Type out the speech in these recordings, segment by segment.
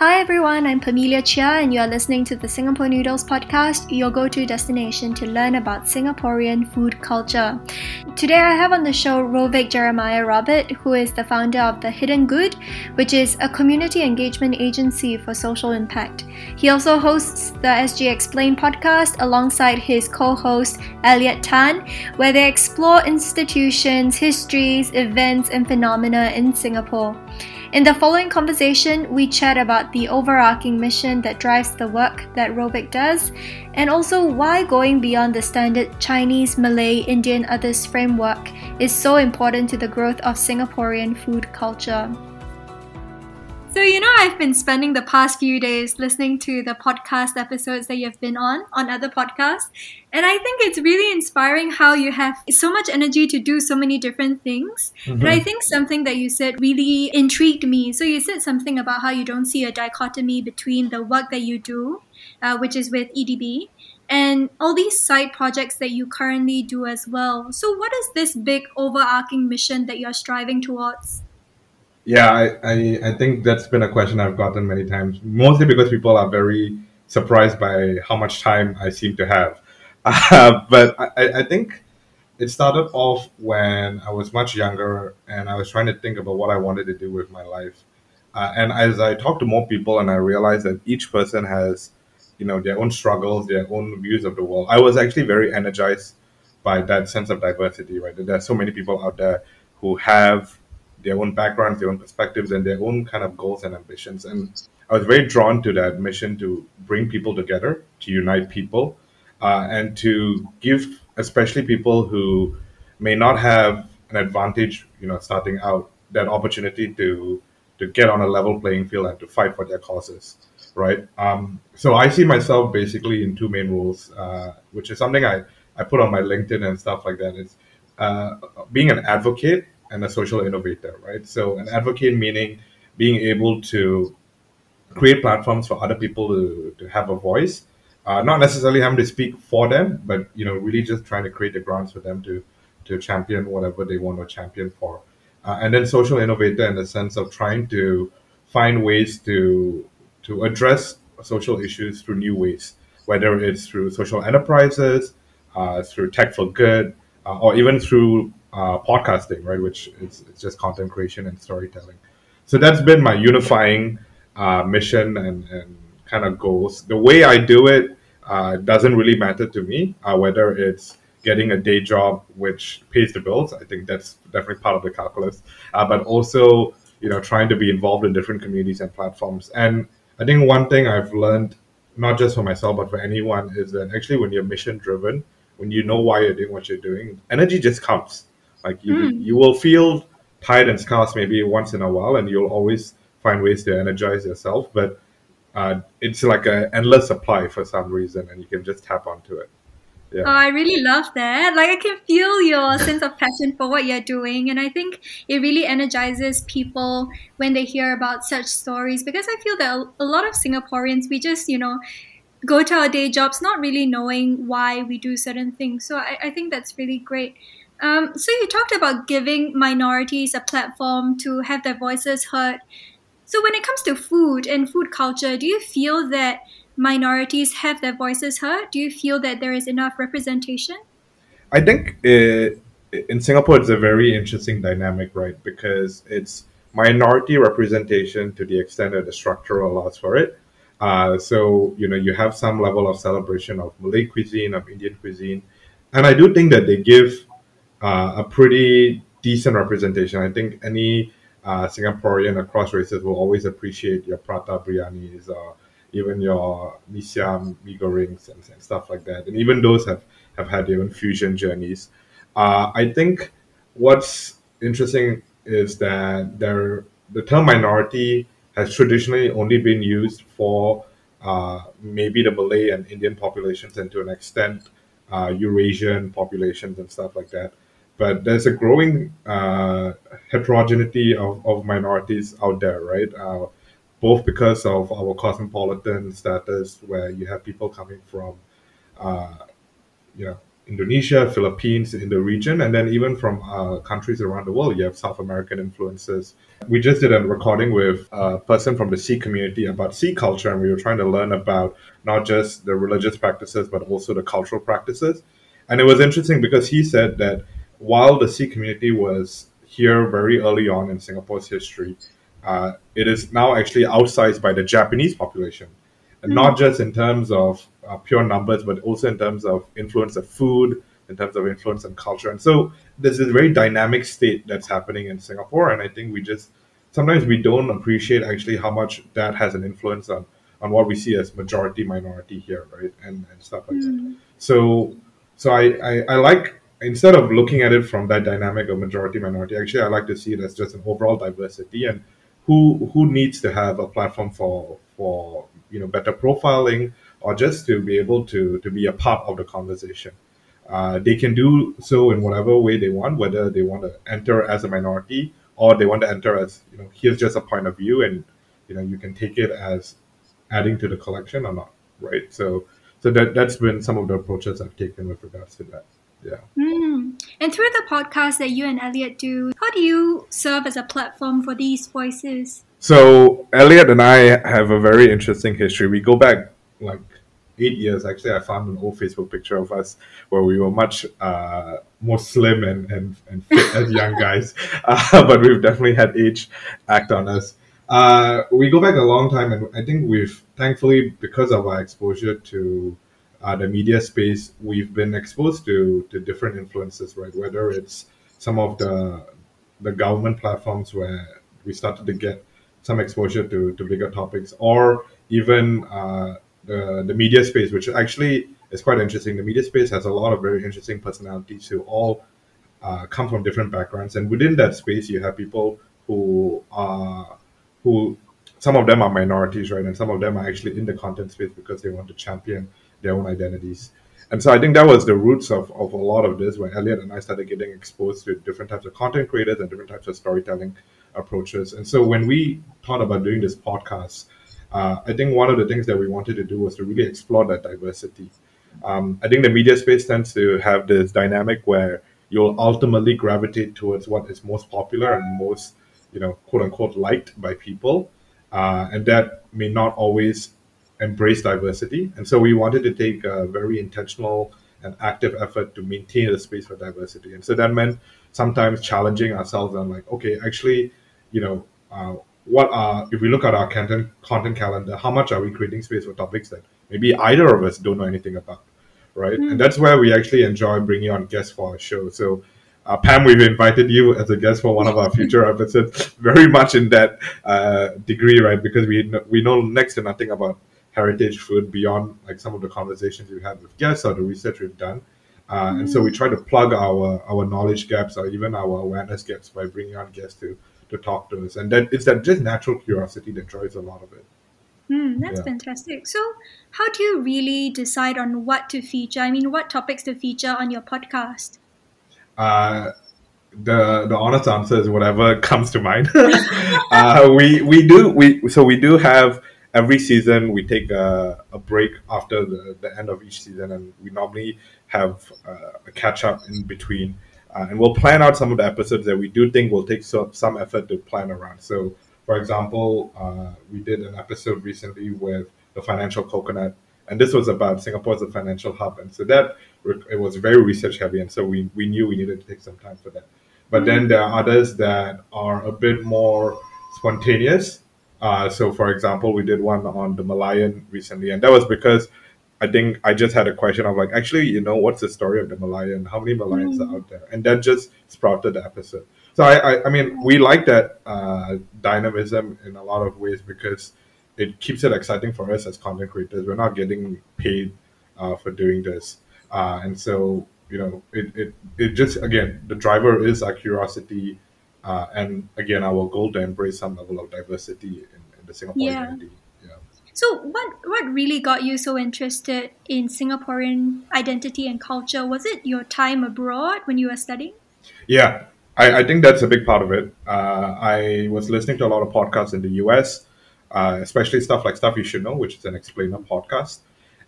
Hi everyone, I'm Pamelia Chia, and you are listening to the Singapore Noodles podcast, your go to destination to learn about Singaporean food culture. Today I have on the show Rovik Jeremiah Robert, who is the founder of The Hidden Good, which is a community engagement agency for social impact. He also hosts the SG Explained podcast alongside his co host Elliot Tan, where they explore institutions, histories, events, and phenomena in Singapore. In the following conversation, we chat about the overarching mission that drives the work that Rovik does, and also why going beyond the standard Chinese, Malay, Indian, others framework is so important to the growth of Singaporean food culture. So, you know, I've been spending the past few days listening to the podcast episodes that you've been on, on other podcasts. And I think it's really inspiring how you have so much energy to do so many different things. Mm-hmm. And I think something that you said really intrigued me. So, you said something about how you don't see a dichotomy between the work that you do, uh, which is with EDB, and all these side projects that you currently do as well. So, what is this big overarching mission that you're striving towards? Yeah, I, I, I think that's been a question I've gotten many times, mostly because people are very surprised by how much time I seem to have. Uh, but I, I think it started off when I was much younger and I was trying to think about what I wanted to do with my life. Uh, and as I talked to more people and I realized that each person has, you know, their own struggles, their own views of the world, I was actually very energized by that sense of diversity, right? There are so many people out there who have their own backgrounds, their own perspectives, and their own kind of goals and ambitions. And I was very drawn to that mission to bring people together, to unite people, uh, and to give, especially people who may not have an advantage, you know, starting out, that opportunity to to get on a level playing field and to fight for their causes, right? Um, so I see myself basically in two main roles, uh, which is something I I put on my LinkedIn and stuff like that. Is uh, being an advocate and a social innovator, right? So an advocate meaning being able to create platforms for other people to, to have a voice, uh, not necessarily having to speak for them, but you know, really just trying to create the grounds for them to to champion whatever they want to champion for. Uh, and then social innovator in the sense of trying to find ways to to address social issues through new ways, whether it's through social enterprises, uh, through tech for good, uh, or even through uh, podcasting, right? Which is it's just content creation and storytelling. So that's been my unifying uh, mission and, and kind of goals. The way I do it uh, doesn't really matter to me, uh, whether it's getting a day job which pays the bills. I think that's definitely part of the calculus, uh, but also you know trying to be involved in different communities and platforms. And I think one thing I've learned, not just for myself but for anyone, is that actually when you're mission driven, when you know why you're doing what you're doing, energy just comes like you, mm. you will feel tired and scarce maybe once in a while, and you'll always find ways to energize yourself. But uh, it's like an endless supply for some reason, and you can just tap onto it. Yeah. Oh, I really love that. Like I can feel your sense of passion for what you're doing, and I think it really energizes people when they hear about such stories. Because I feel that a lot of Singaporeans, we just you know go to our day jobs not really knowing why we do certain things. So I, I think that's really great. Um, so you talked about giving minorities a platform to have their voices heard. So when it comes to food and food culture, do you feel that minorities have their voices heard? Do you feel that there is enough representation? I think in Singapore it's a very interesting dynamic, right? Because it's minority representation to the extent that the structure allows for it. Uh, so you know you have some level of celebration of Malay cuisine, of Indian cuisine, and I do think that they give uh, a pretty decent representation. I think any uh, Singaporean across races will always appreciate your prata biryanis or even your mee siam, mee and, and, stuff like that. And even those have, have had their own fusion journeys. Uh, I think what's interesting is that there, the term minority has traditionally only been used for uh, maybe the Malay and Indian populations and to an extent uh, Eurasian populations and stuff like that but there's a growing uh, heterogeneity of, of minorities out there, right? Uh, both because of our cosmopolitan status, where you have people coming from, uh, you know, Indonesia, Philippines in the region, and then even from uh, countries around the world. You have South American influences. We just did a recording with a person from the Sikh community about Sikh culture, and we were trying to learn about not just the religious practices, but also the cultural practices. And it was interesting because he said that while the Sikh community was here very early on in Singapore's history, uh, it is now actually outsized by the Japanese population. And mm. not just in terms of uh, pure numbers, but also in terms of influence of food, in terms of influence on culture. And so there's this very dynamic state that's happening in Singapore. And I think we just sometimes we don't appreciate actually how much that has an influence on, on what we see as majority minority here, right? And, and stuff like mm. that. Hmm. So so I, I, I like instead of looking at it from that dynamic of majority minority, actually I like to see it as just an overall diversity and who who needs to have a platform for for you know better profiling or just to be able to to be a part of the conversation. Uh, they can do so in whatever way they want, whether they want to enter as a minority or they want to enter as you know here's just a point of view and you know you can take it as adding to the collection or not, right? So so that that's been some of the approaches I've taken with regards to that. Yeah. Mm. And through the podcast that you and Elliot do, how do you serve as a platform for these voices? So Elliot and I have a very interesting history. We go back like eight years. Actually, I found an old Facebook picture of us where we were much uh, more slim and, and, and fit as young guys, uh, but we've definitely had age act on us. Uh, we go back a long time, and I think we've thankfully because of our exposure to uh, the media space, we've been exposed to to different influences, right? Whether it's some of the the government platforms where we started to get some exposure to, to bigger topics, or even uh, the the media space, which actually is quite interesting. The media space has a lot of very interesting personalities who all uh, come from different backgrounds, and within that space, you have people who are who some of them are minorities, right, and some of them are actually in the content space because they want to champion their own identities. And so I think that was the roots of, of a lot of this when Elliot and I started getting exposed to different types of content creators and different types of storytelling approaches. And so when we thought about doing this podcast, uh, I think one of the things that we wanted to do was to really explore that diversity. Um, I think the media space tends to have this dynamic where you'll ultimately gravitate towards what is most popular and most, you know, quote unquote, liked by people. Uh, and that may not always embrace diversity. And so we wanted to take a very intentional and active effort to maintain the space for diversity. And so that meant sometimes challenging ourselves on like, okay, actually, you know, uh, what are if we look at our content content calendar, how much are we creating space for topics that maybe either of us don't know anything about, right? Mm. And that's where we actually enjoy bringing on guests for our show. So. Uh, Pam, we've invited you as a guest for one of our future episodes, very much in that uh, degree, right? Because we know, we know next to nothing about heritage food beyond like some of the conversations we've had with guests or the research we've done. Uh, mm. And so we try to plug our our knowledge gaps or even our awareness gaps by bringing on guests to to talk to us. And then it's that just natural curiosity that drives a lot of it. Mm, that's yeah. fantastic. So, how do you really decide on what to feature? I mean, what topics to feature on your podcast? Uh, the the honest answer is whatever comes to mind. uh, we we do we so we do have every season we take a, a break after the, the end of each season and we normally have uh, a catch up in between. Uh, and we'll plan out some of the episodes that we do think will take so, some effort to plan around. So for example uh, we did an episode recently with the financial coconut and this was about singapore as a financial hub. And so that it was very research heavy and so we, we knew we needed to take some time for that. But then there are others that are a bit more spontaneous uh, so, for example, we did one on the Merlion recently, and that was because I think I just had a question of like, actually, you know, what's the story of the Merlion? How many Merlions mm. are out there? And that just sprouted the episode. So, I, I, I mean, we like that uh, dynamism in a lot of ways because it keeps it exciting for us as content creators. We're not getting paid uh, for doing this, uh, and so you know, it, it it just again, the driver is our curiosity uh, and again, our goal to embrace some level of diversity in, in the Singapore yeah. identity. Yeah. So, what what really got you so interested in Singaporean identity and culture? Was it your time abroad when you were studying? Yeah, I, I think that's a big part of it. Uh, I was listening to a lot of podcasts in the US, uh, especially stuff like Stuff You Should Know, which is an explainer podcast.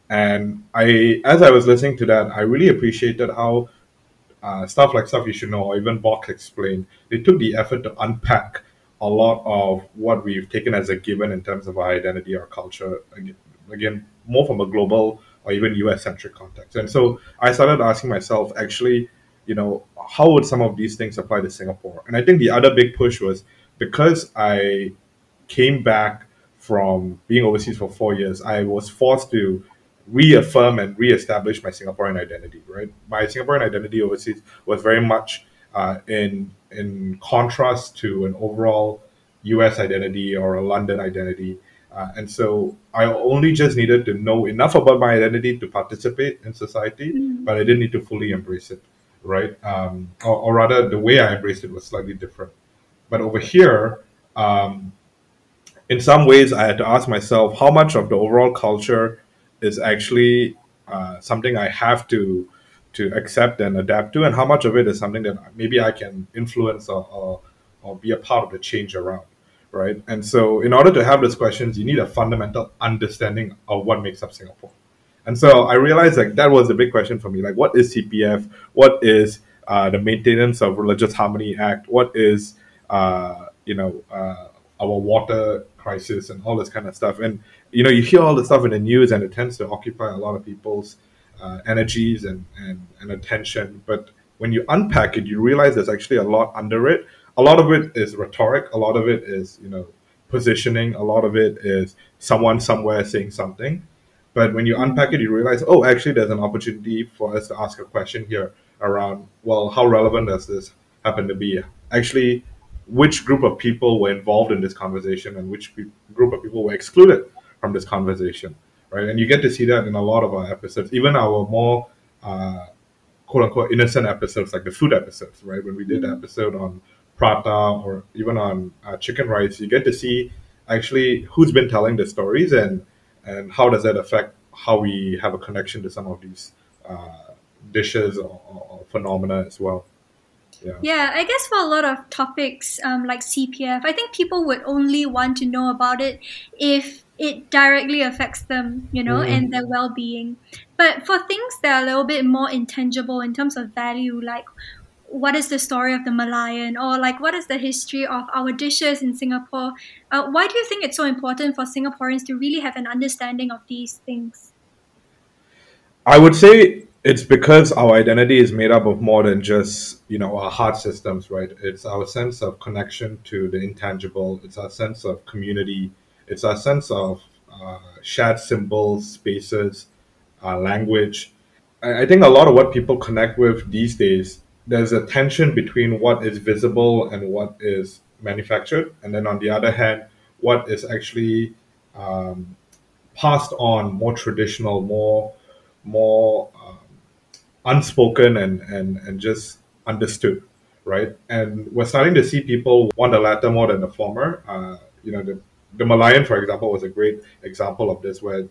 And I, as I was listening to that, I really appreciated how uh, stuff like stuff you should know, or even Vox explained, they took the effort to unpack a lot of what we've taken as a given in terms of our identity, our culture. Again, again more from a global or even US centric context. And so I started asking myself, actually, you know, how would some of these things apply to Singapore? And I think the other big push was because I came back from being overseas for four years, I was forced to reaffirm and reestablish my Singaporean identity. Right, my Singaporean identity overseas was very much uh, in in contrast to an overall U.S. identity or a London identity. Uh, and so I only just needed to know enough about my identity to participate in society, mm. but I didn't need to fully embrace it, right? Um, or, or, rather, the way I embraced it was slightly different. But over here, um, in some ways, I had to ask myself how much of the overall culture is actually uh, something I have to to accept and adapt to, and how much of it is something that maybe I can influence or, or, or be a part of the change around right? And so, in order to have those questions, you need a fundamental understanding of what makes up Singapore. And so, I realized like that was a big question for me. Like, what is CPF? What is uh, the Maintenance of Religious Harmony Act? What is uh, you know uh, our water crisis and all this kind of stuff? And you know, you hear all the stuff in the news, and it tends to occupy a lot of people's uh, energies and, and and attention. But when you unpack it, you realize there's actually a lot under it a lot of it is rhetoric. A lot of it is, you know, positioning. A lot of it is someone somewhere saying something. But when you unpack it, you realize, oh, actually, there's an opportunity for us to ask a question here around, well, how relevant does this happen to be? Actually, which group of people were involved in this conversation and which pe- group of people were excluded from this conversation, right? And you get to see that in a lot of our episodes, even our more uh, quote unquote innocent episodes, like the food episodes, right? When we did the mm-hmm. episode on prata or even on uh, chicken rice, you get to see actually who's been telling the stories and and how does that affect how we have a connection to some of these uh, dishes or, or, phenomena as well. Yeah. yeah, I guess for a lot of topics um, like CPF, I think people would only want to know about it if it directly affects them, you know, mm. and their well being. But for things that are a little bit more intangible in terms of value, like what is the story of the Merlion or like what is the history of our dishes in Singapore? Uh, why do you think it's so important for Singaporeans to really have an understanding of these things? I would say it's because our identity is made up of more than just you know our heart systems, right? It's our sense of connection to the intangible. It's our sense of community. It's our sense of uh, shared symbols, spaces, uh, language. I think a lot of what people connect with these days there's a tension between what is visible and what is manufactured, and then on the other hand, what is actually um, passed on, more traditional, more more um, unspoken, and, and and just understood, right? And we're starting to see people want the latter more than the former. Uh, you know, the the Merlion, for example, was a great example of this, where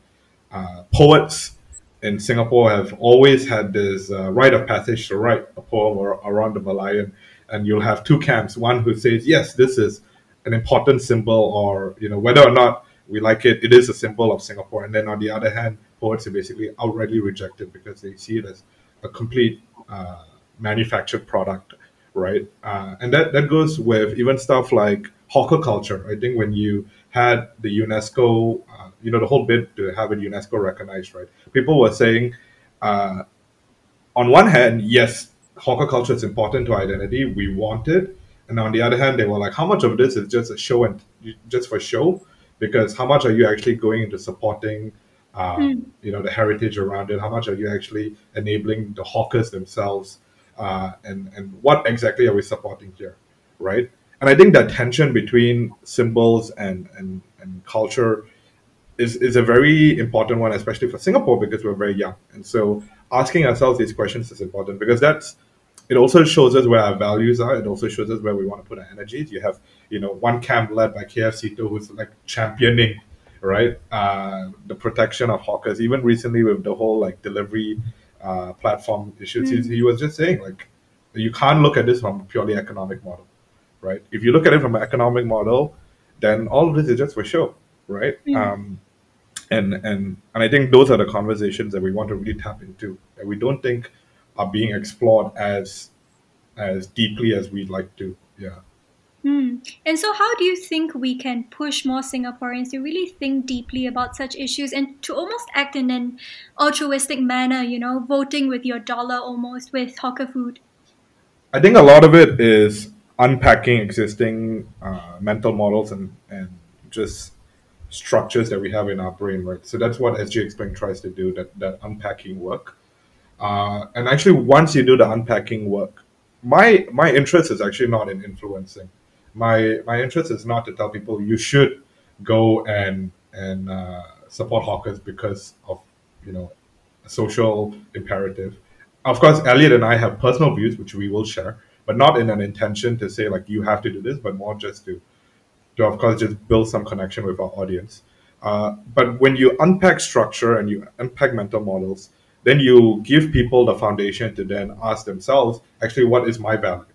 uh, poets in Singapore have always had this uh, rite of passage to write a poem or, around the Merlion, and you'll have two camps: one who says, "Yes, this is an important symbol," or you know, whether or not we like it, it is a symbol of Singapore. And then on the other hand, poets are basically outrightly rejected because they see it as a complete uh, manufactured product, right? Uh, and that that goes with even stuff like hawker culture. I think when you had the UNESCO you know the whole bid to have it UNESCO recognized, right? People were saying, uh, on one hand, yes, hawker culture is important to identity. We want it, and on the other hand, they were like, how much of this is just a show and just for show? Because how much are you actually going into supporting? Um, mm. You know the heritage around it. How much are you actually enabling the hawkers themselves? Uh, and and what exactly are we supporting here, right? And I think that tension between symbols and and, and culture is, is a very important one, especially for Singapore because we're very young. And so asking ourselves these questions is important because that's it also shows us where our values are. It also shows us where we want to put our energies. You have, you know, one camp led by KF Seetoh who's like championing, right, uh, the protection of hawkers. Even recently with the whole like delivery uh, platform issues, mm. he was just saying like, you can't look at this from a purely economic model, right? If you look at it from an economic model, then all of this is just for show, right? Mm. Um, and and and I think those are the conversations that we want to really tap into that we don't think are being explored as as deeply as we'd like to. Yeah. Mm. And so, how do you think we can push more Singaporeans to really think deeply about such issues and to almost act in an altruistic manner, you know, voting with your dollar almost with hawker food? I think a lot of it is unpacking existing uh, mental models and, and just structures that we have in our brain, right? So that's what SG Explained tries to do, that, that unpacking work. Uh, and actually, once you do the unpacking work, my my interest is actually not in influencing. My my interest is not to tell people you should go and and uh, support hawkers because of you know a social imperative. Of course, Elliot and I have personal views which we will share, but not in an intention to say like you have to do this, but more just to to of course just build some connection with our audience. Uh, but when you unpack structure and you unpack mental models, then you give people the foundation to then ask themselves, actually, what is my value,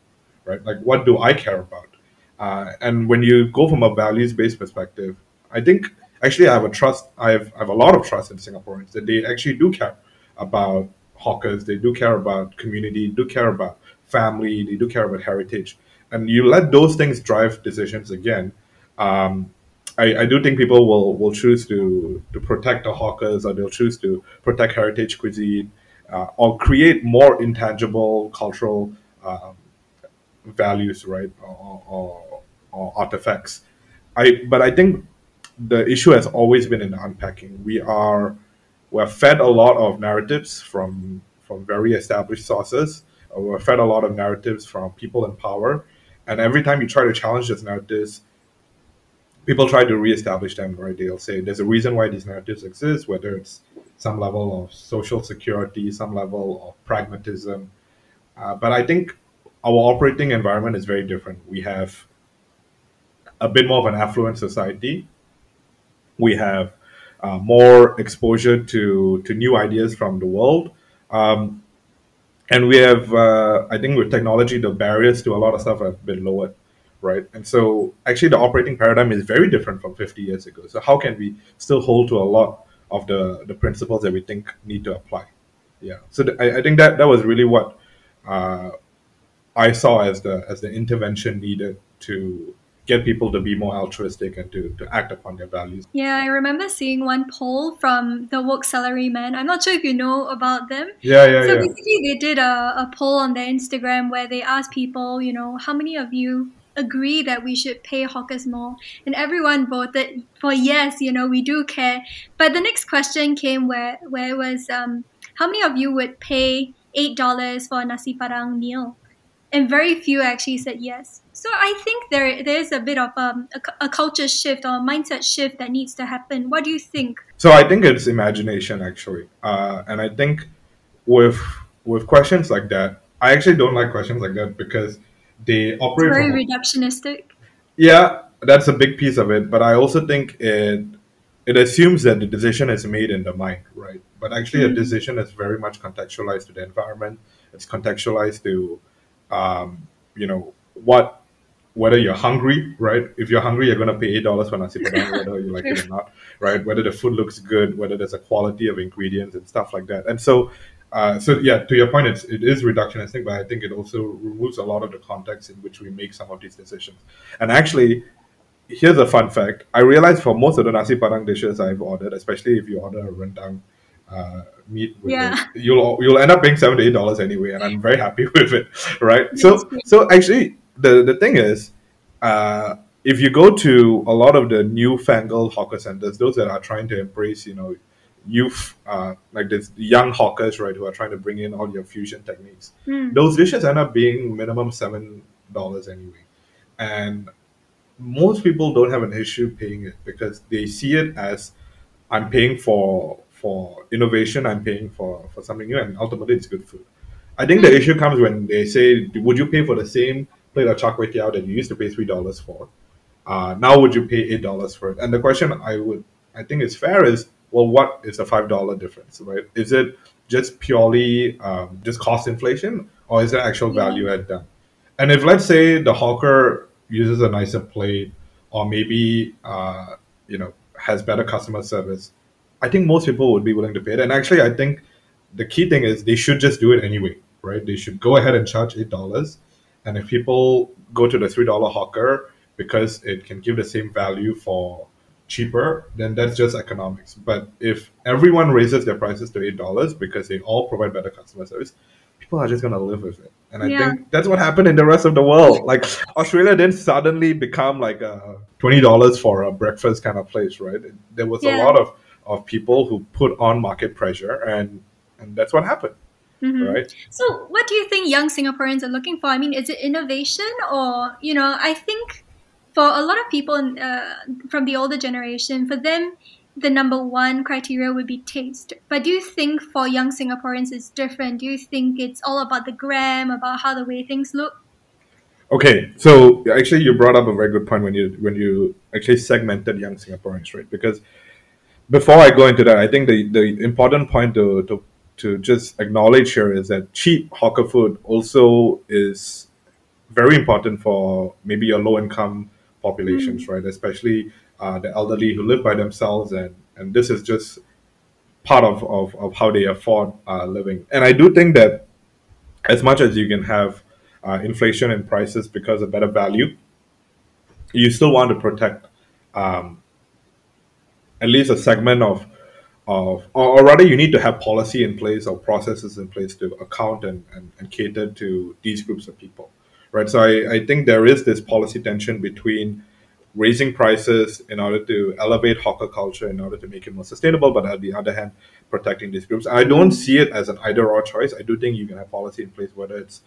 right? Like, what do I care about? Uh, and when you go from a values-based perspective, I think actually I have a trust. I have, I have a lot of trust in Singaporeans that they actually do care about hawkers. They do care about community. Do care about family. They do care about heritage. And you let those things drive decisions again. Um, I, I do think people will, will choose to to protect the hawkers or they'll choose to protect heritage cuisine uh, or create more intangible cultural um, values, right, or, or, or, artifacts. I but I think the issue has always been in unpacking. We are we're fed a lot of narratives from from very established sources. We're fed a lot of narratives from people in power, and every time you try to challenge those narratives, people try to reestablish them, right? They'll say there's a reason why these narratives exist, whether it's some level of social security, some level of pragmatism. Uh, but I think our operating environment is very different. We have a bit more of an affluent society. We have uh, more exposure to to new ideas from the world. Um, and we have, uh, I think, with technology, the barriers to a lot of stuff have been lowered right? And so actually the operating paradigm is very different from 50 years ago. So how can we still hold to a lot of the, the principles that we think need to apply? Yeah. So th- I, I think that that was really what uh, I saw as the as the intervention needed to get people to be more altruistic and to, to act upon their values. Yeah, I remember seeing one poll from the Woke Salaryman. I'm not sure if you know about them. Yeah, yeah, so yeah. basically, they did a, a poll on their Instagram where they asked people, you know, how many of you agree that we should pay hawkers more. And everyone voted for yes, you know, we do care. But the next question came where, where it was, um, how many of you would pay $8 for a nasi padang meal? And very few actually said yes. So I think there there is a bit of um, a, a culture shift or a mindset shift that needs to happen. What do you think? So I think it's imagination actually, uh, and I think with with questions like that, I actually don't like questions like that because they operate very from, reductionistic. Yeah, that's a big piece of it. But I also think it it assumes that the decision is made in the mind, right? But actually, mm-hmm. a decision is very much contextualized to the environment. It's contextualized to, um, you know, what whether you're hungry, right? If you're hungry, you're going to pay eight dollars for nasi padang, whether you like it or not, right? Whether the food looks good, whether there's a quality of ingredients and stuff like that. And so uh, so yeah, to your point, it's it is reductionistic, but I think it also removes a lot of the context in which we make some of these decisions. And actually, here's a fun fact: I realized for most of the nasi padang dishes I've ordered, especially if you order a rendang uh, meat, yeah. It, you'll you'll end up paying seven to eight dollars anyway, and I'm very happy with it, right? so so actually, the the thing is. Uh, if you go to a lot of the newfangled hawker centers, those that are trying to embrace, you know, youth, uh, like this young hawkers, right, who are trying to bring in all your fusion techniques. Mm. Those dishes end up being minimum seven dollars anyway, and most people don't have an issue paying it because they see it as I'm paying for for innovation, I'm paying for for something new, and ultimately it's good food. I think the hmm. issue comes when they say, "Would you pay for the same plate of kway teow that you used to pay three dollars for? Uh, now would you pay eight dollars for it?" And the question I would I think is fair is well, what is the five dollar difference, right? Is it just purely um, just cost inflation, or is there actual value add done? And if let's say the hawker uses a nicer plate, or maybe uh, you know has better customer service, I think most people would be willing to pay it. And actually, I think the key thing is they should just do it anyway, right? They should go ahead and charge eight dollars, and if people go to the three dollar hawker because it can give the same value for cheaper, then that's just economics. But if everyone raises their prices to eight dollars because they all provide better customer service, people are just gonna live with it. And I Yeah. think that's what happened in the rest of the world. Like Australia didn't suddenly become like a twenty dollars for a breakfast kind of place, right? There was a lot of, of people who put on market pressure and and that's what happened. Mhm. Right? So, what do you think young Singaporeans are looking for? I mean, is it innovation or, you know, I think for a lot of people uh, from the older generation, for them, the number one criteria would be taste. But do you think for young Singaporeans it's different? Do you think it's all about the gram, about how the way things look? Okay, so actually, you brought up a very good point when you when you actually segmented young Singaporeans, right? Because before I go into that, I think the, the important point to, to to just acknowledge here is that cheap hawker food also is very important for maybe your low income populations, right? Especially uh, the elderly who live by themselves, and and this is just part of of, of how they afford uh, living. And I do think that as much as you can have uh, inflation in prices because of better value, you still want to protect um, at least a segment of of or, or rather you need to have policy in place or processes in place to account and, and, and cater to these groups of people right? So I, I think there is this policy tension between raising prices in order to elevate hawker culture in order to make it more sustainable but on the other hand protecting these groups. I don't see it as an either or choice. I do think you can have policy in place whether it's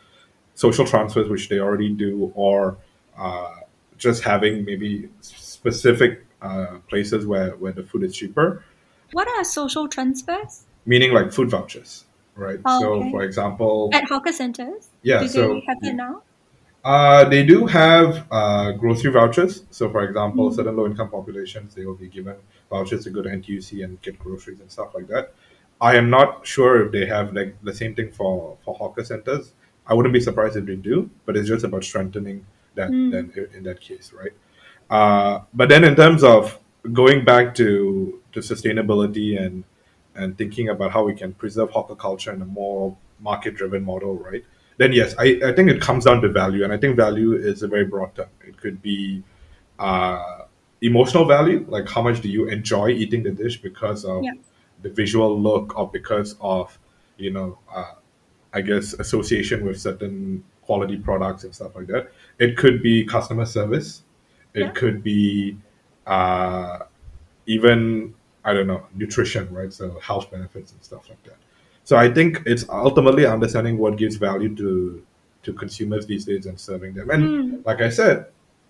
social transfers which they already do or uh, just having maybe specific uh, places where, where the food is cheaper What are social transfers meaning like food vouchers, right? Oh, so, okay. for example, at hawker centers? yeah, do so they have that now? uh, they do have uh, grocery vouchers. So, for example, certain low income populations they will be given vouchers to go to NTUC and get groceries and stuff like that. I am not sure if they have like the same thing for for hawker centers. I wouldn't be surprised if they do, but it's just about strengthening that Mm. then in that case, right? Uh, but then in terms of going back to to sustainability and and thinking about how we can preserve hawker culture in a more market driven model, right? Then yes, I, I think it comes down to value, and I think value is a very broad term. It could be uh, emotional value, like how much do you enjoy eating the dish because of Yeah. the visual look or because of you know uh, I guess association with certain quality products and stuff like that. It could be customer service. It Yeah. could be uh, even I don't know nutrition, right? So health benefits and stuff like that. So I think it's ultimately understanding what gives value to to consumers these days and serving them. And Mm. like I said,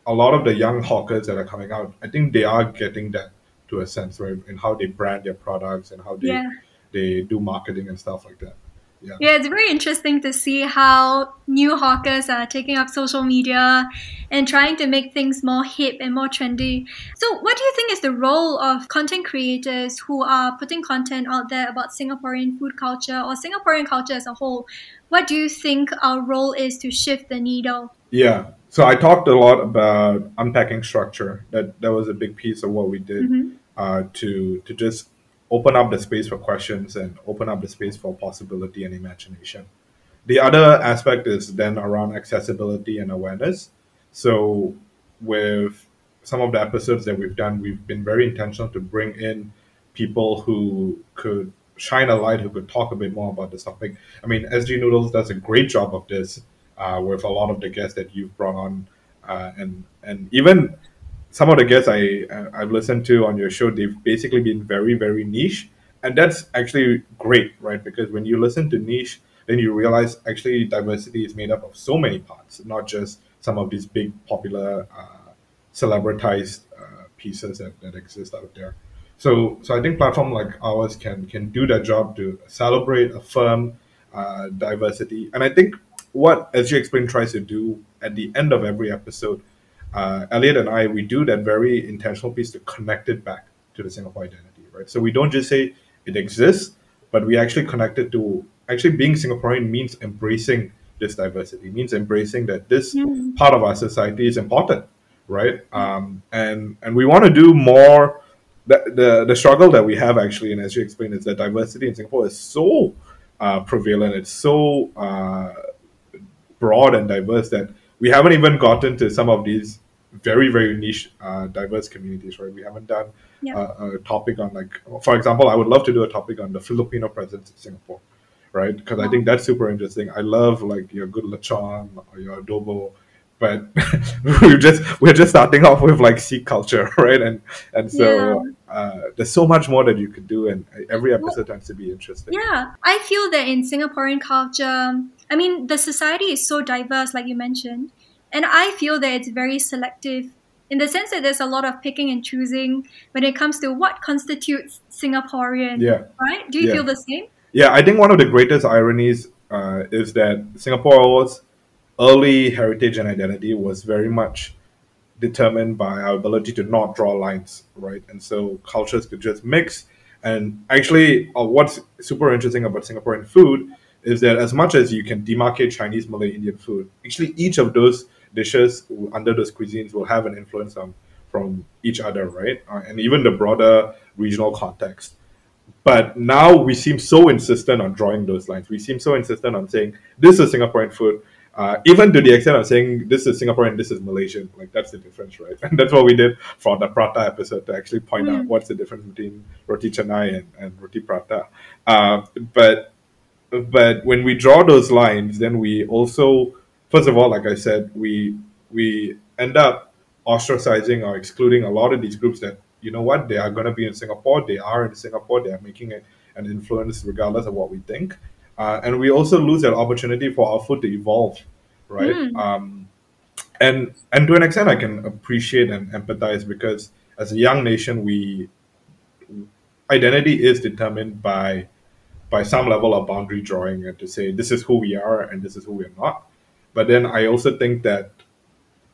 a lot of the young hawkers that are coming out, I think they are getting that to a sense, right? In how they brand their products and how they Yeah. they do marketing and stuff like that. Yeah. Yeah, it's very interesting to see how new hawkers are taking up social media and trying to make things more hip and more trendy. So, what do you think is the role of content creators who are putting content out there about Singaporean food culture or Singaporean culture as a whole? What do you think our role is to shift the needle? Yeah. So I talked a lot about unpacking structure. That that was a big piece of what we did Mhm. uh, to to just open up the space for questions and open up the space for possibility and imagination. The other aspect is then around accessibility and awareness. So with some of the episodes that we've done, we've been very intentional to bring in people who could shine a light, who could talk a bit more about this topic. I mean, SG Noodles does a great job of this uh, with a lot of the guests that you've brought on, uh, and and even some of the guests I I've listened to on your show, they've basically been very very niche, and that's actually great, right? Because when you listen to niche, then you realize actually diversity is made up of so many parts, not just some of these big popular uh, celebritized uh, pieces that, that exist out there. So, so I think platform like ours can can do that job to celebrate, affirm uh, diversity, and I think what SG Explained tries to do at the end of every episode, uh, Elliot and I, we do that very intentional piece to connect it back to the Singapore identity, right? So we don't just say it exists, but we actually connect it to actually being Singaporean means embracing this diversity, means embracing that this Mm. part of our society is important, right? Um, and and we want to do more the, the the struggle that we have actually, and as you explained, is that diversity in Singapore is so uh, prevalent. It's so uh, broad and diverse that we haven't even gotten to some of these very very niche uh, diverse communities right? We haven't done Yeah. a, a topic on like for example i would love to do a topic on the filipino presence in singapore right? Because i think that's super interesting. I love like your good lechon or your adobo but we're just we're just starting off with like Sikh culture right and and so uh, there's so much more that you could do and every episode tends to be interesting Yeah, I feel that in Singaporean culture, I mean, the society is so diverse, like you mentioned, and I feel that it's very selective in the sense that there's a lot of picking and choosing when it comes to what constitutes Singaporean. yeah Right? Do you Yeah. feel the same? Yeah, I think one of the greatest ironies uh, is that Singapore's early heritage and identity was very much determined by our ability to not draw lines, right? And so cultures could just mix. And actually, uh, what's super interesting about Singaporean food is that as much as you can demarcate Chinese, Malay, Indian food, actually each of those dishes under those cuisines will have an influence on from each other, right? Uh, and even the broader regional context. But now we seem so insistent on drawing those lines. We seem so insistent on saying this is Singaporean food, uh, even to the extent of saying this is Singaporean, this is Malaysian. Like that's the difference, right? And that's what we did for the prata episode to actually point out Mm. what's the difference between roti canai and, and roti prata. Uh, but but when we draw those lines, then we also, first of all, like I said, we we end up ostracizing or excluding a lot of these groups that you know what they are going to be in Singapore. They are in Singapore. They are making a, an influence regardless of what we think, uh, and we also lose that opportunity for our food to evolve, right? Mm. Um, and and to an extent, I can appreciate and empathize because as a young nation, we identity is determined by by some level of boundary drawing and to say this is who we are and this is who we're not. But then I also think that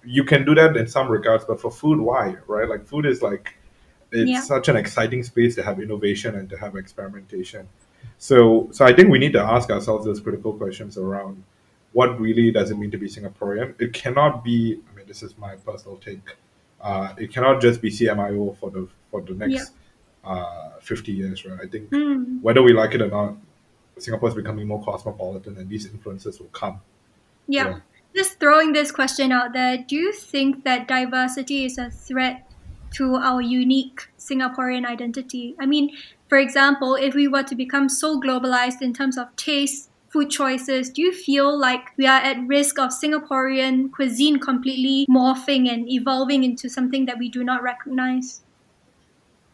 you can do that in some regards, but for food, why? Right? Like food is like it's Yeah. such an exciting space to have innovation and to have experimentation. So so I think we need to ask ourselves those critical questions around what really does it mean to be Singaporean? It cannot be I mean this is my personal take. Uh, it cannot just be CMIO for the for the next uh, 50 years, right? I think Mm. whether we like it or not, Singapore is becoming more cosmopolitan, and these influences will come. Yeah. Yeah. Just throwing this question out there, do you think that diversity is a threat to our unique Singaporean identity? I mean, for example, if we were to become so globalized in terms of taste, food choices, do you feel like we are at risk of Singaporean cuisine completely morphing and evolving into something that we do not recognize?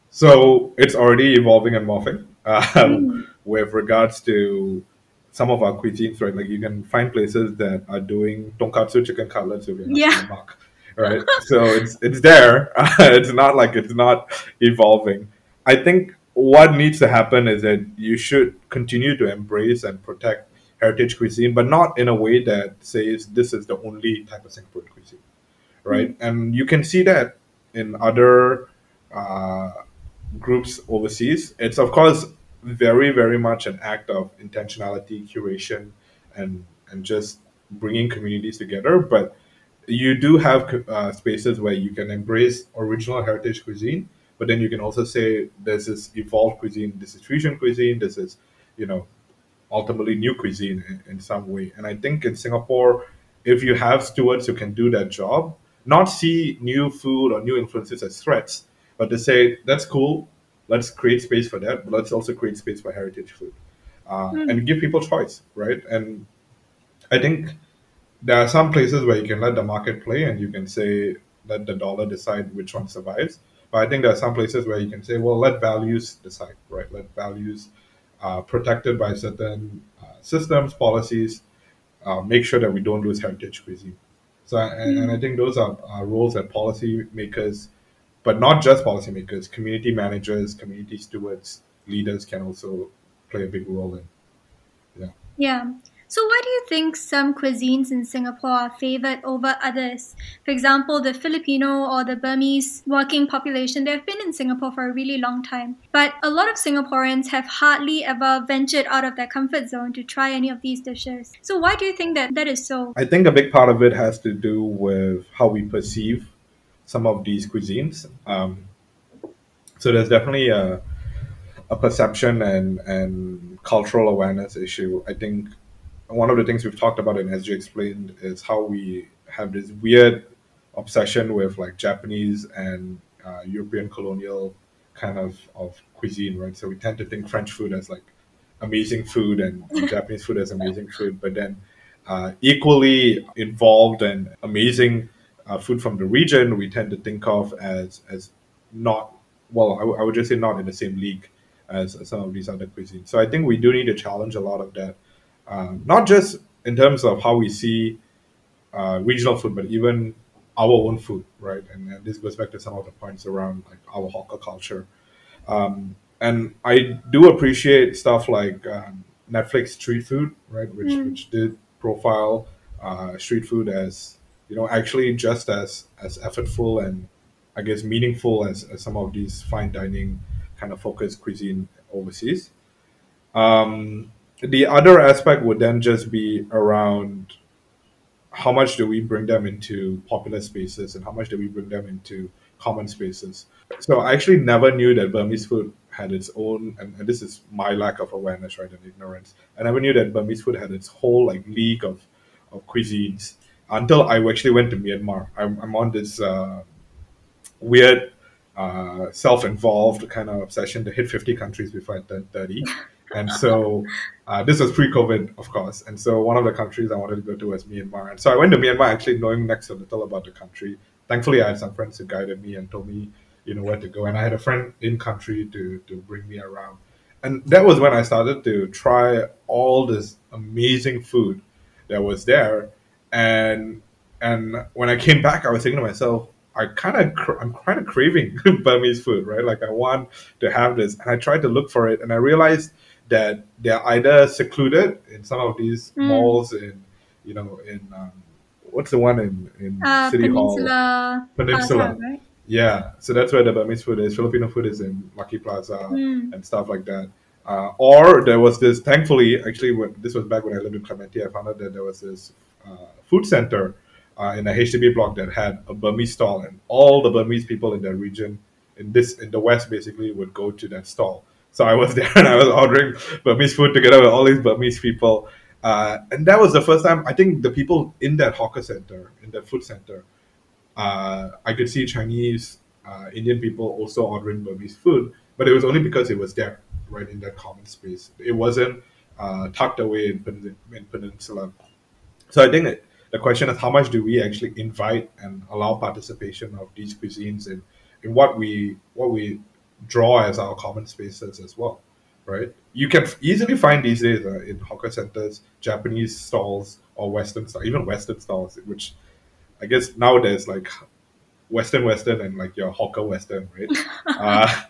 So it's already evolving and morphing um, Mm. with regards to some of our cuisines, right? Like you can find places that are doing tonkatsu chicken cutlets with your nasi Yeah. lemak, right? so it's it's there. it's not like it's not evolving. I think what needs to happen is that you should continue to embrace and protect heritage cuisine, but not in a way that says this is the only type of Singaporean cuisine, right? And you can see that in other uh, groups overseas. It's of course very, very much an act of intentionality, curation, and and just bringing communities together. But you do have uh, spaces where you can embrace original heritage cuisine, but then you can also say there's this is evolved cuisine, this is fusion cuisine, this is you know ultimately new cuisine in, in some way. And I think in Singapore, if you have stewards who can do that job, not see new food or new influences as threats, but to say that's cool, let's create space for that, but let's also create space for heritage food, uh, Hmm. and give people choice, right? And I think there are some places where you can let the market play and you can say let the dollar decide which one survives. But I think there are some places where you can say, well, let values decide, right? Let values uh, protected by certain uh, systems, policies, uh, make sure that we don't lose heritage cuisine. So, and, and I think those are, are roles that policymakers, but not just policymakers, community managers, community stewards, leaders can also play a big role in. Yeah. Yeah. So, why do you think some cuisines in Singapore are favored over others? For example, the Filipino or the Burmese working population, they've been in Singapore for a really long time. But a lot of Singaporeans have hardly ever ventured out of their comfort zone to try any of these dishes. So, why do you think that that is so? I think a big part of it has to do with how we perceive some of these cuisines. Um, So there's definitely a, a perception and, and cultural awareness issue. I think one of the things we've talked about and as SG Explained is how we have this weird obsession with like Japanese and uh, European colonial kind of, of cuisine, right? So we tend to think French food as like amazing food and, and Japanese food as amazing food, but then uh, equally involved and amazing uh, food from the region, we tend to think of as as not well. I, w- I would just say not in the same league as, as some of these other cuisines. So I think we do need to challenge a lot of that, um, not just in terms of how we see uh, regional food, but even our own food, right? And, and, this goes back to some of the points around like our hawker culture. Um, and I do appreciate stuff like um, Netflix Street Food, right, which mm. which did profile uh, street food as you know actually just as as effortful and I guess meaningful as, as some of these fine dining kind of focused cuisine overseas. Um, the other aspect would then just be around how much do we bring them into popular spaces and how much do we bring them into common spaces. So I actually never knew that Burmese food had its own, and, and this is my lack of awareness, right, and ignorance. I never knew that Burmese food had its whole like league of, of cuisines until I actually went to Myanmar. I'm, I'm on this uh, weird, uh, self-involved kind of obsession to hit 50 countries before I turned 30. And so uh, this was pre-COVID, of course. And so one of the countries I wanted to go to was Myanmar. And so I went to Myanmar actually knowing next to little about the country. Thankfully, I had some friends who guided me and told me, you know, where to go. And I had a friend in country to, to bring me around. And that was when I started to try all this amazing food that was there and and when I came back, I was thinking to myself, I kind of cr- I'm kind of craving Burmese food, right? Like I want to have this, and I tried to look for it, and I realized that they're either secluded in some of these mm. malls in, you know, in um, what's the one in in uh, City Peninsula Hall, Peninsula, right? Yeah, so that's where the Burmese food is. Filipino food is in Lucky Plaza mm. and stuff like that. Uh, or there was this. Thankfully, actually, when, this was back when I lived in Clementi. I found out that there was this uh, food center uh, in a HDB block that had a Burmese stall, and all the Burmese people in that region, in this in the West, basically would go to that stall. So I was there and I was ordering Burmese food together with all these Burmese people, uh, and that was the first time I think the people in that hawker center, in that food center, uh, I could see Chinese, uh, Indian people also ordering Burmese food, but it was only because it was there, right in that common space. It wasn't uh, tucked away in, in Peninsula so I think the question is how much do we actually invite and allow participation of these cuisines in, in what we what we draw as our common spaces as well, right? You can easily find these days uh, in hawker centers Japanese stalls or Western stalls, even Western stalls, which I guess nowadays like Western Western and like your hawker Western, right? uh,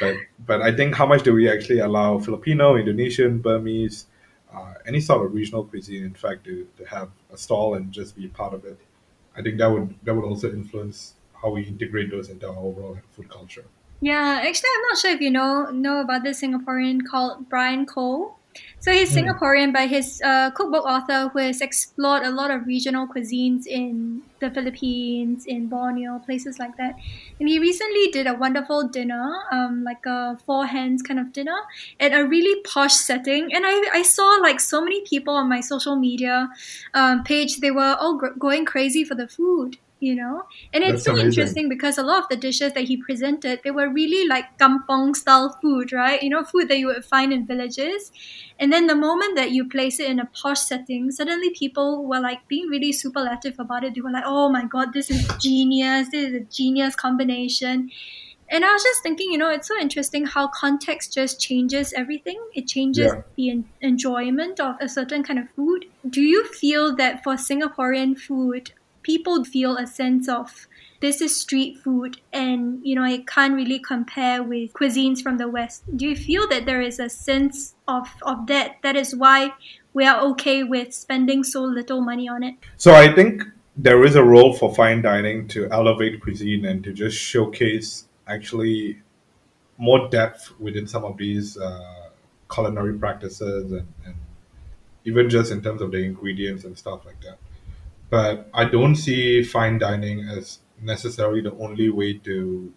but but I think how much do we actually allow Filipino, Indonesian, Burmese, uh, any sort of regional cuisine, in fact, to, to have a stall and just be part of it. I think that would that would also influence how we integrate those into our overall food culture. Yeah, actually, I'm not sure if you know know about this Singaporean called Bryan Koh. So he's mm. Singaporean, but he's a cookbook author who has explored a lot of regional cuisines in the Philippines, in Borneo, places like that. And he recently did a wonderful dinner, um, like a four hands kind of dinner, at a really posh setting. And I, I saw like so many people on my social media um, page, they were all gr- going crazy for the food you know and it's That's so amazing. interesting because a lot of the dishes that he presented they were really like kampong style food right you know food that you would find in villages and then the moment that you place it in a posh setting suddenly people were like being really superlative about it they were like oh my god this is genius this is a genius combination and I was just thinking, you know, it's so interesting how context just changes everything. It changes yeah. the enjoyment of a certain kind of food. Do you feel that for Singaporean food, people feel a sense of this is street food and you know it can't really compare with cuisines from the west. Do you feel that there is a sense of of that? That is why we are okay with spending so little money on it? So i think there is a role for fine dining to elevate cuisine and to just showcase actually more depth within some of these uh, culinary practices and, and even just in terms of the ingredients and stuff like that but I don't see fine dining as necessarily the only way to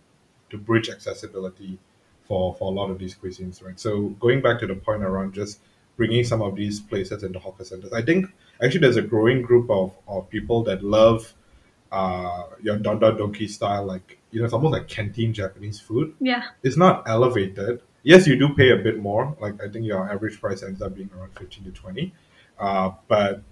to bridge accessibility for, for a lot of these cuisines, right? So going back to the point around just bringing some of these places into hawker centers, I think actually there's a growing group of, of people that love uh, your Don Don Donki style, like you know, it's almost like canteen Japanese food. Yeah. It's not elevated. Yes, you do pay a bit more. Like I think your average price ends up being around fifteen to twenty, uh, but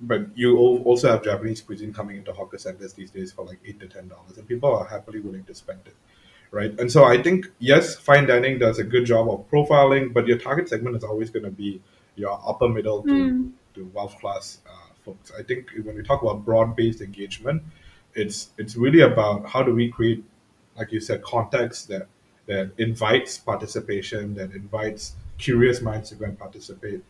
but you also have Japanese cuisine coming into hawker centers these days for like eight to ten dollars, and people are happily willing to spend it, right? And so I think yes, fine dining does a good job of profiling, but your target segment is always going to be your upper middle to, Mm. to wealth class uh, folks. I think when we talk about broad based engagement, it's it's really about how do we create, like you said, context that that invites participation, that invites curious minds to go and participate.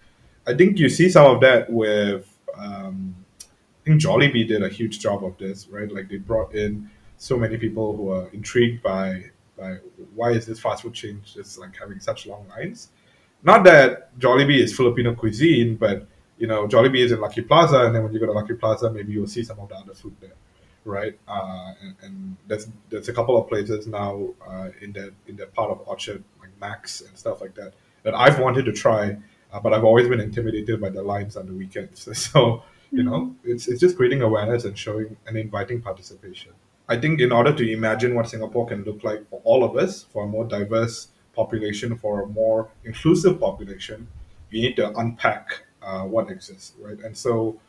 I think you see some of that with um, I think Jollibee did a huge job of this, right? Like they brought in so many people who are intrigued by by why is this fast food chain just like having such long lines? Not that Jollibee is Filipino cuisine, but you know Jollibee is in Lucky Plaza, and then when you go to Lucky Plaza, maybe you'll see some of the other food there, right? Uh, and, and there's there's a couple of places now uh, in that in that part of Orchard, like Max and stuff like that, that I've wanted to try, uh, but I've always been intimidated by the lines on the weekends. So you know, it's it's just creating awareness and showing and inviting participation. I think in order to imagine what Singapore can look like for all of us, for a more diverse population, for a more inclusive population, you need to unpack uh, what exists, right? And so,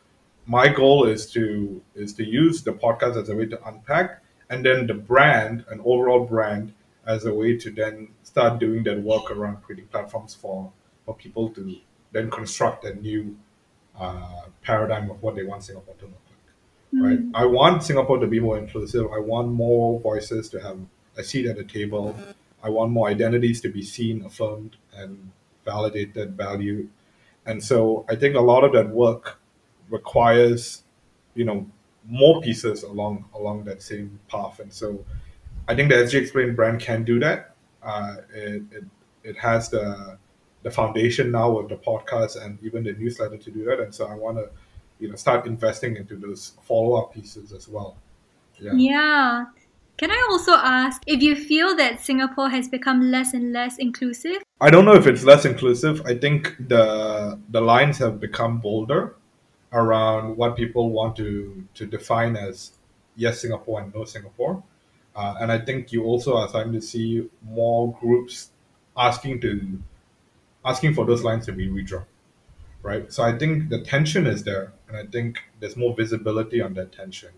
my goal is to is to use the podcast as a way to unpack, and then the brand, an overall brand, as a way to then start doing that work around creating platforms for for people to then construct a new uh, paradigm of what they want Singapore to look like. Right? I want Singapore to be more inclusive. I want more voices to have a seat at the table. I want more identities to be seen, affirmed, and validated, valued. And so I think a lot of that work requires, you know, more pieces along along that same path. And so I think the SG Explain brand can do that. Uh, it, it it has the the foundation now with the podcast and even the newsletter to do that. And so I want to, you know, start investing into those follow up pieces as well. Yeah. Yeah. Can I also ask if you feel that Singapore has become less and less inclusive? I don't know if it's less inclusive. I think the the lines have become bolder around what people want to to define as yes Singapore and no Singapore. Uh, and I think you also are starting to see more groups asking to asking for those lines to be redrawn, right? So I think the tension is there, and I think there's more visibility on that tension.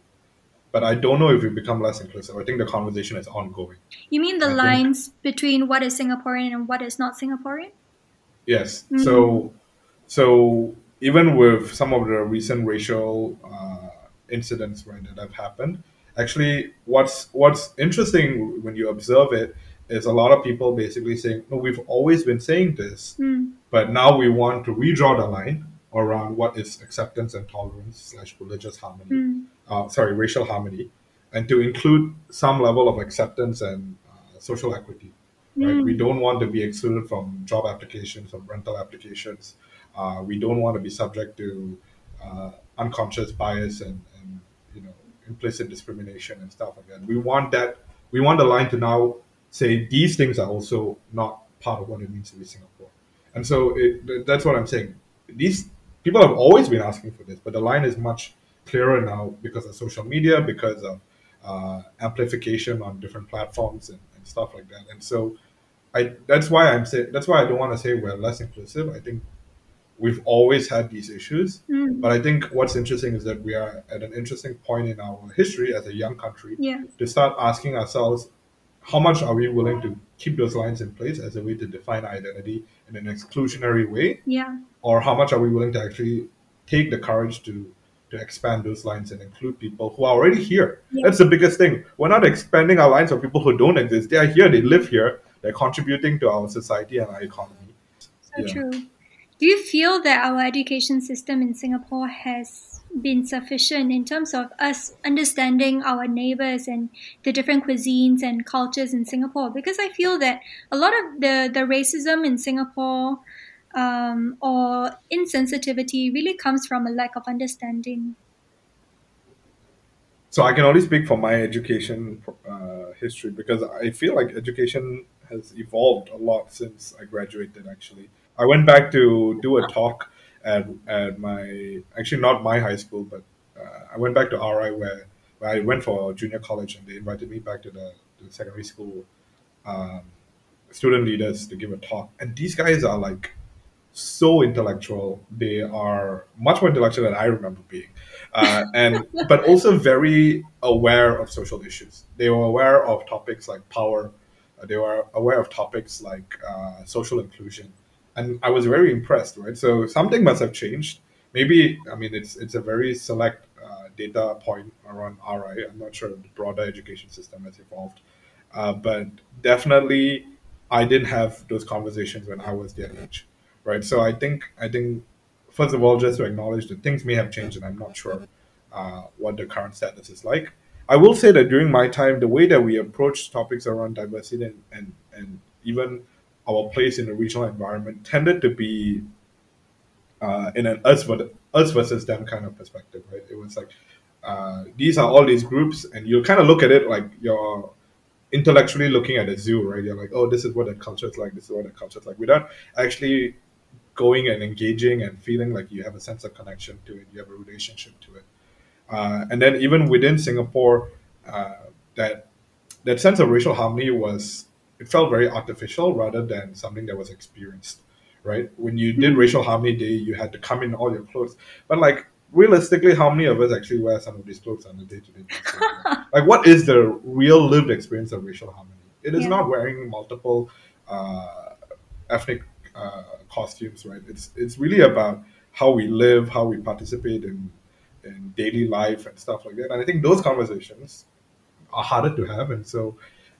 But I don't know if we become less inclusive. I think the conversation is ongoing. You mean the I think- lines between what is Singaporean and what is not Singaporean? Yes. So, so even with some of the recent racial uh, incidents right that have happened, actually, what's what's interesting when you observe it is a lot of people basically saying, "No, we've always been saying this, Mm. but now we want to redraw the line around what is acceptance and tolerance slash religious harmony, Mm. uh, sorry, racial harmony, and to include some level of acceptance and uh, social equity. Right? Mm. We don't want to be excluded from job applications, from rental applications. Uh, we don't want to be subject to uh, unconscious bias and, and you know implicit discrimination and stuff like that. We want that. We want the line to now say these things are also not part of what it means to be Singapore. And so it, that's what I'm saying. These people have always been asking for this, but the line is much clearer now because of social media, because of uh, amplification on different platforms and, and stuff like that. And so I that's why I'm saying that's why I don't want to say we're less inclusive. I think we've always had these issues, Mm. but I think what's interesting is that we are at an interesting point in our history as a young country Yeah. to start asking ourselves how much are we willing to keep those lines in place as a way to define identity in an exclusionary way Yeah. or how much are we willing to actually take the courage to to expand those lines and include people who are already here Yeah. that's the biggest thing we're not expanding our lines for people who don't exist they are here they live here they're contributing to our society and our economy So Yeah. true. Do you feel that our education system in Singapore has been sufficient in terms of us understanding our neighbors and the different cuisines and cultures in Singapore? Because I feel that a lot of the, the racism in Singapore um, or insensitivity really comes from a lack of understanding. so I can only speak for my education uh, history because I feel like education has evolved a lot since I graduated. Actually, I went back to do a talk at, at my actually not my high school, but uh, I went back to RI where, where I went for junior college, and they invited me back to the, to the secondary school um, student leaders to give a talk. And these guys are like so intellectual. They are much more intellectual than I remember being, uh, and but also very aware of social issues. They were aware of topics like power. Uh, they were aware of topics like uh, social inclusion, and I was very impressed. Right, so something must have changed. Maybe I mean it's it's a very select uh, data point around RI. I'm not sure the broader education system has evolved, uh, but definitely I didn't have those conversations when I was their age right? So I think I think first of all, just to acknowledge that things may have changed, and I'm not sure uh, what the current status is like. I will say that during my time, the way that we approach topics around diversity and, and, and even our place in the regional environment tended to be uh, in an us, us versus them kind of perspective, right? It was like uh, these are all these groups, and you kind of look at it like you're intellectually looking at a zoo, right? You're like, oh, this is what a culture is like. This is what a culture is like, without actually going and engaging and feeling like you have a sense of connection to it, you have a relationship to it. Uh, and then even within Singapore, uh, that that sense of racial harmony was it felt very artificial rather than something that was experienced. Right? When you did hmm. racial harmony day, you had to come in all your clothes, but like realistically, how many of us actually wear some of these clothes on a day to day basis? Like, what is the real lived experience of racial harmony? It is yeah. not wearing multiple uh, ethnic uh, costumes, right? It's it's really about how we live, how we participate in in daily life and stuff like that. And I think those conversations are harder to have. And so,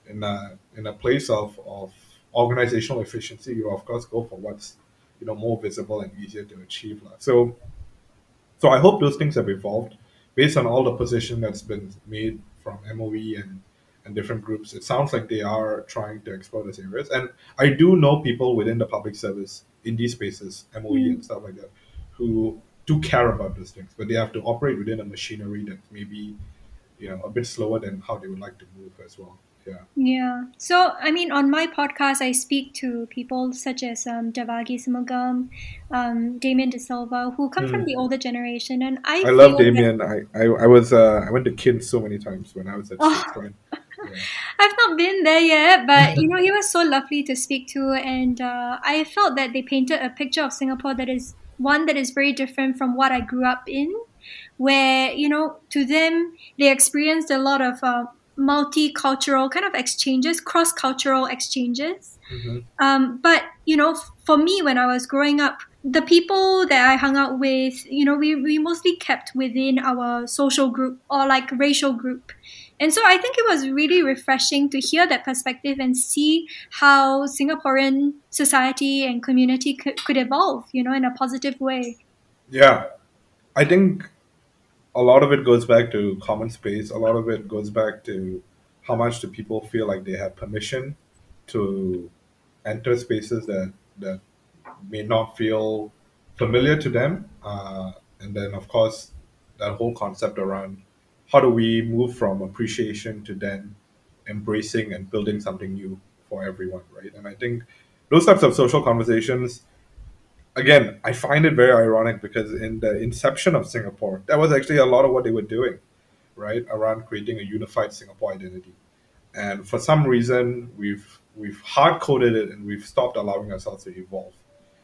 in a in a place of of organizational efficiency, you of course go for what's you know more visible and easier to achieve. So, so I hope those things have evolved based on all the position that's been made from MOE and and different groups. It sounds like they are trying to explore these areas. And I do know people within the public service in these spaces, MOE mm. and stuff like that, who do care about those things, but they have to operate within a machinery that maybe, you know, a bit slower than how they would like to move as well. Yeah. Yeah. So, I mean, on my podcast, I speak to people such as um, Sumugam, um, Damian D'Silva, who come mm. from the older generation, and I. I love Damian. That... I, I I was uh, I went to KIN so many times when I was at oh. I've not been there yet, but you know, he was so lovely to speak to, and uh, I felt that they painted a picture of Singapore that is one that is very different from what I grew up in, where you know, to them, they experienced a lot of uh, multicultural kind of exchanges, cross cultural exchanges. Mm-hmm. Um, but you know, for me, when I was growing up, the people that I hung out with, you know, we, we mostly kept within our social group or like racial group. And so I think it was really refreshing to hear that perspective and see how Singaporean society and community could, could evolve, you know, in a positive way. Yeah. I think a lot of it goes back to common space. A lot of it goes back to how much do people feel like they have permission to enter spaces that, that may not feel familiar to them. Uh, and then, of course, that whole concept around how do we move from appreciation to then embracing and building something new for everyone, right? And I think those types of social conversations, again, I find it very ironic because in the inception of Singapore, that was actually a lot of what they were doing, right, around creating a unified Singapore identity. And for some reason, we've we've hard coded it and we've stopped allowing ourselves to evolve.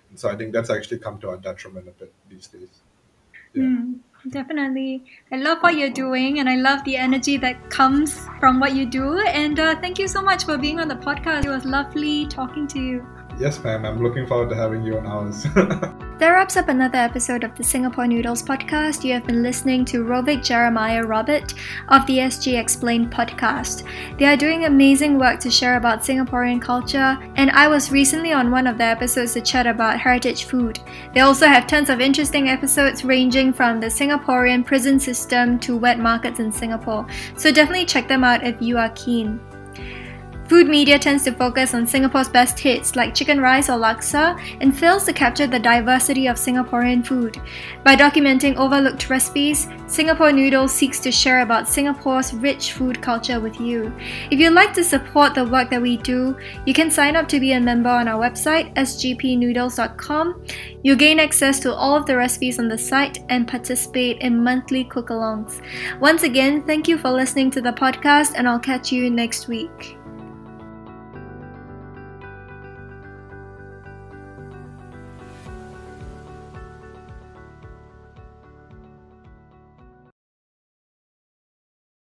And so I think that's actually come to our detriment a bit these days. Yeah. Mm. Definitely. I love what you're doing and I love the energy that comes from what you do. And uh, thank you so much for being on the podcast. It was lovely talking to you. Yes, ma'am. I'm looking forward to having you on ours. that wraps up another episode of the Singapore Noodles podcast. You have been listening to Rovik Jeremiah Robert of the SG Explained podcast. They are doing amazing work to share about Singaporean culture, and I was recently on one of their episodes to chat about heritage food. They also have tons of interesting episodes ranging from the Singaporean prison system to wet markets in Singapore. So definitely check them out if you are keen. Food media tends to focus on Singapore's best hits like chicken rice or laksa and fails to capture the diversity of Singaporean food. By documenting overlooked recipes, Singapore Noodles seeks to share about Singapore's rich food culture with you. If you'd like to support the work that we do, you can sign up to be a member on our website, sgpnoodles.com. You'll gain access to all of the recipes on the site and participate in monthly cook alongs. Once again, thank you for listening to the podcast, and I'll catch you next week.